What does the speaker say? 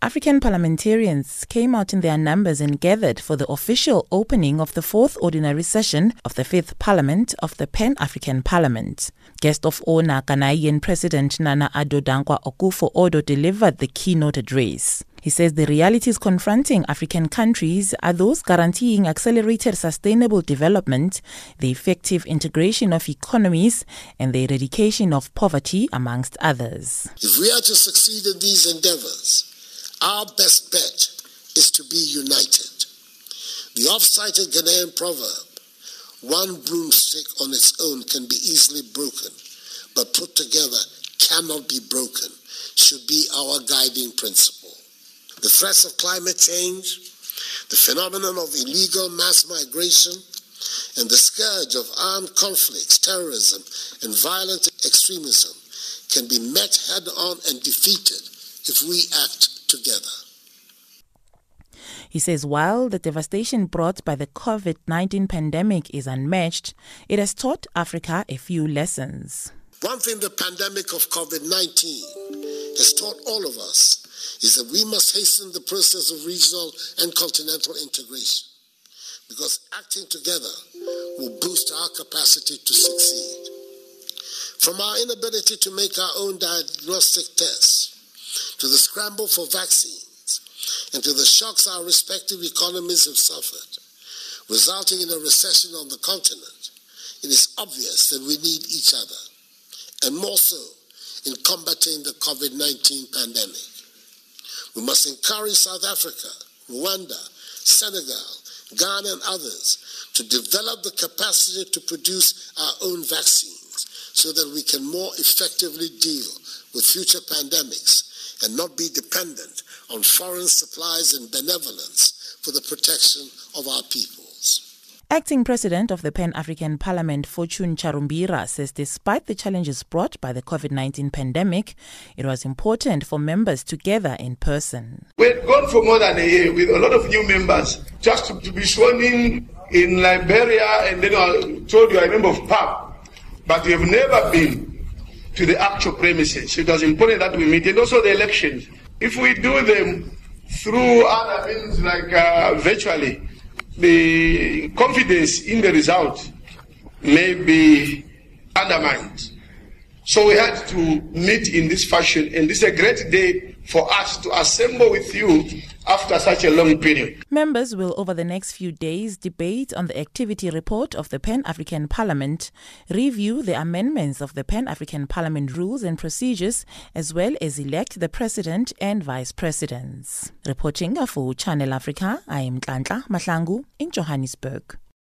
African parliamentarians came out in their numbers and gathered for the official opening of the fourth ordinary session of the fifth parliament of the Pan African Parliament. Guest of honor Ghanaian President Nana Addo Dankwa Akufo-Addo delivered the keynote address. He says the realities confronting African countries are those guaranteeing accelerated sustainable development, the effective integration of economies, and the eradication of poverty, amongst others. If we are to succeed in these endeavors, our best bet is to be united. The oft-cited Ghanaian proverb, one broomstick on its own can be easily broken, but put together cannot be broken, should be our guiding principle. The threats of climate change, the phenomenon of illegal mass migration, and the scourge of armed conflicts, terrorism, and violent extremism can be met head on and defeated if we act together. He says while the devastation brought by the COVID 19 pandemic is unmatched, it has taught Africa a few lessons. One thing the pandemic of COVID 19 has taught all of us is that we must hasten the process of regional and continental integration because acting together will boost our capacity to succeed. From our inability to make our own diagnostic tests to the scramble for vaccines, and to the shocks our respective economies have suffered, resulting in a recession on the continent, it is obvious that we need each other, and more so in combating the COVID 19 pandemic. We must encourage South Africa, Rwanda, Senegal, Ghana, and others to develop the capacity to produce our own vaccines so that we can more effectively deal with future pandemics and not be dependent on foreign supplies and benevolence for the protection of our peoples. Acting President of the Pan African Parliament, Fortune Charumbira, says despite the challenges brought by the COVID 19 pandemic, it was important for members to gather in person. we have gone for more than a year with a lot of new members just to, to be sworn in in Liberia, and then I told you I remember of PAP, but we have never been to the actual premises. It was important that we meet, and also the elections. If we do them through other means like uh, virtually, the confidence in the result may be undermined. So we had to meet in this fashion, and this is a great day for us to assemble with you after such a long period. Members will, over the next few days, debate on the activity report of the Pan African Parliament, review the amendments of the Pan African Parliament rules and procedures, as well as elect the president and vice presidents. Reporting for Channel Africa, I am Tlantla Mahlangu in Johannesburg.